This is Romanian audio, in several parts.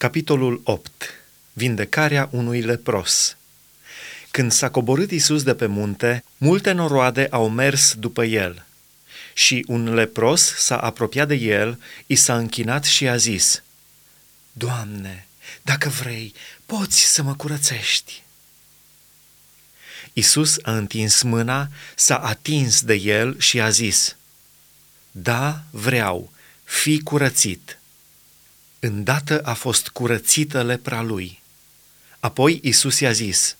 Capitolul 8. Vindecarea unui lepros. Când s-a coborât Isus de pe munte, multe noroade au mers după el. Și un lepros s-a apropiat de el, i s-a închinat și a zis, Doamne, dacă vrei, poți să mă curățești. Isus a întins mâna, s-a atins de el și a zis, Da, vreau, fi curățit. Îndată a fost curățită lepra lui. Apoi Isus i-a zis,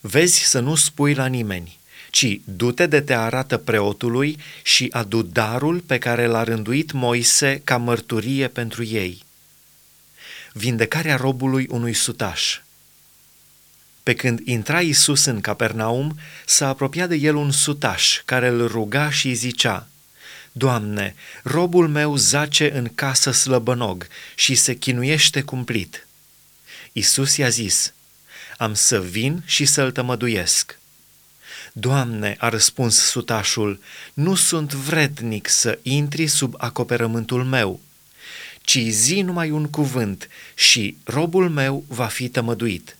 Vezi să nu spui la nimeni, ci du-te de te arată preotului și adu darul pe care l-a rânduit Moise ca mărturie pentru ei. Vindecarea robului unui sutaș. Pe când intra Isus în Capernaum, s-a apropiat de el un sutaș care îl ruga și îi zicea, Doamne, robul meu zace în casă slăbănog și se chinuiește cumplit. Isus i-a zis, am să vin și să-l tămăduiesc. Doamne, a răspuns sutașul, nu sunt vrednic să intri sub acoperământul meu, ci zi numai un cuvânt și robul meu va fi tămăduit.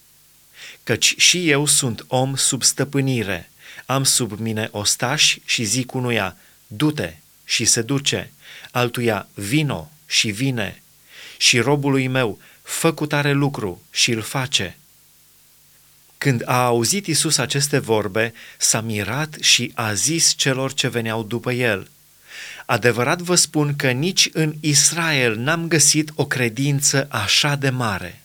Căci și eu sunt om sub stăpânire, am sub mine ostași și zic unuia, du-te și se duce, altuia vino și vine, și robului meu fă cu tare lucru și îl face. Când a auzit Isus aceste vorbe, s-a mirat și a zis celor ce veneau după el, Adevărat vă spun că nici în Israel n-am găsit o credință așa de mare.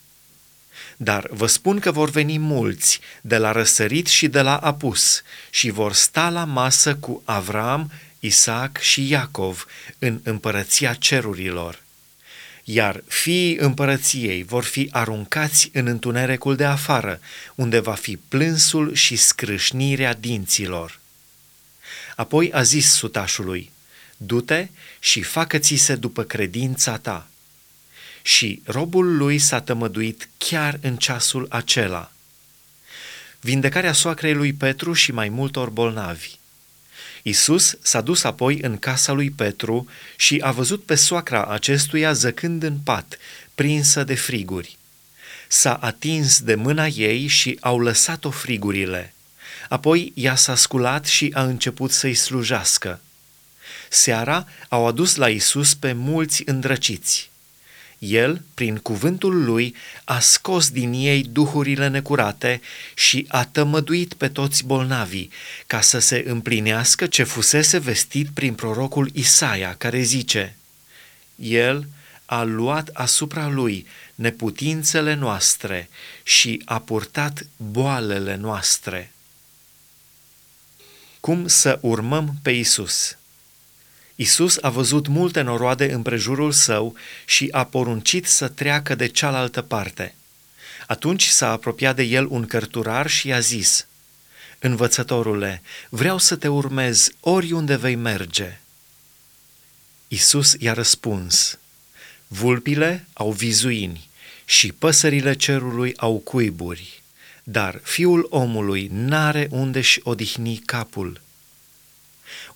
Dar vă spun că vor veni mulți de la răsărit și de la apus și vor sta la masă cu Avram, Isaac și Iacov în împărăția cerurilor. Iar fiii împărăției vor fi aruncați în întunericul de afară, unde va fi plânsul și scrâșnirea dinților. Apoi a zis sutașului, du-te și facă-ți se după credința ta. Și robul lui s-a tămăduit chiar în ceasul acela. Vindecarea soacrei lui Petru și mai multor bolnavi. Isus s-a dus apoi în casa lui Petru și a văzut pe soacra acestuia zăcând în pat, prinsă de friguri. S-a atins de mâna ei și au lăsat-o frigurile. Apoi ea s-a sculat și a început să-i slujească. Seara au adus la Isus pe mulți îndrăciți. El, prin cuvântul lui, a scos din ei duhurile necurate și a tămăduit pe toți bolnavii, ca să se împlinească ce fusese vestit prin prorocul Isaia, care zice, El a luat asupra lui neputințele noastre și a purtat boalele noastre. Cum să urmăm pe Isus? Isus a văzut multe noroade în prejurul său și a poruncit să treacă de cealaltă parte. Atunci s-a apropiat de el un cărturar și i-a zis, Învățătorule, vreau să te urmez oriunde vei merge. Isus i-a răspuns, Vulpile au vizuini și păsările cerului au cuiburi, dar fiul omului n-are unde-și odihni capul.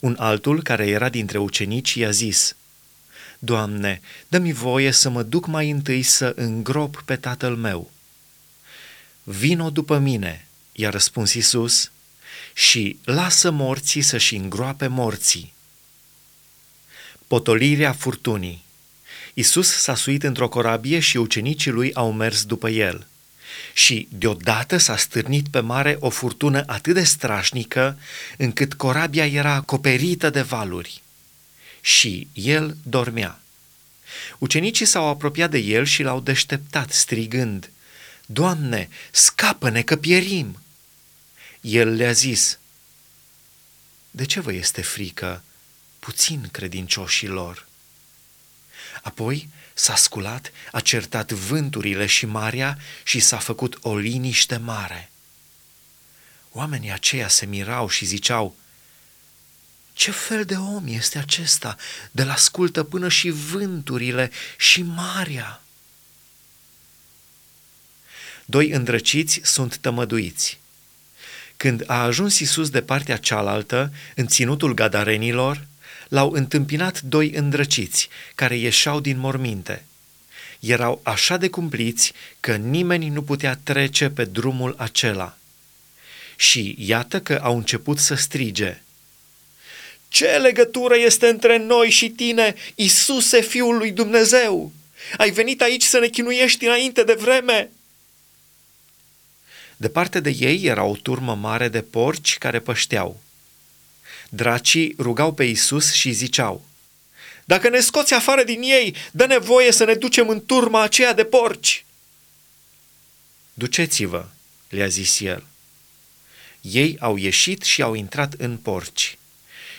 Un altul, care era dintre ucenici, i-a zis, Doamne, dă-mi voie să mă duc mai întâi să îngrop pe tatăl meu. Vino după mine, i-a răspuns Isus, și lasă morții să-și îngroape morții. Potolirea furtunii Isus s-a suit într-o corabie și ucenicii lui au mers după el și deodată s-a stârnit pe mare o furtună atât de strașnică încât corabia era acoperită de valuri. Și el dormea. Ucenicii s-au apropiat de el și l-au deșteptat, strigând, Doamne, scapă-ne că pierim! El le-a zis, De ce vă este frică, puțin credincioșilor? Apoi s-a sculat, a certat vânturile și marea și s-a făcut o liniște mare. Oamenii aceia se mirau și ziceau, ce fel de om este acesta, de la ascultă până și vânturile și marea? Doi îndrăciți sunt tămăduiți. Când a ajuns Isus de partea cealaltă, în ținutul gadarenilor, l-au întâmpinat doi îndrăciți, care ieșeau din morminte. erau așa de cumpliți că nimeni nu putea trece pe drumul acela. Și iată că au început să strige. Ce legătură este între noi și tine, Isuse, Fiul lui Dumnezeu? Ai venit aici să ne chinuiești înainte de vreme? Departe de ei era o turmă mare de porci care pășteau. Dracii rugau pe Isus și ziceau, Dacă ne scoți afară din ei, dă nevoie să ne ducem în turma aceea de porci. Duceți-vă, le-a zis el. Ei au ieșit și au intrat în porci.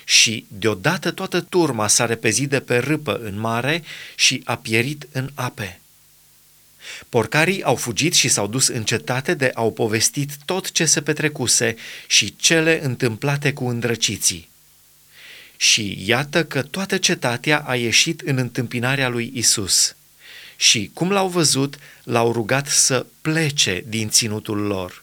Și deodată toată turma s-a repezit de pe râpă în mare și a pierit în ape. Porcarii au fugit și s-au dus în cetate de au povestit tot ce se petrecuse și cele întâmplate cu îndrăciții. Și iată că toată cetatea a ieșit în întâmpinarea lui Isus. Și cum l-au văzut, l-au rugat să plece din ținutul lor.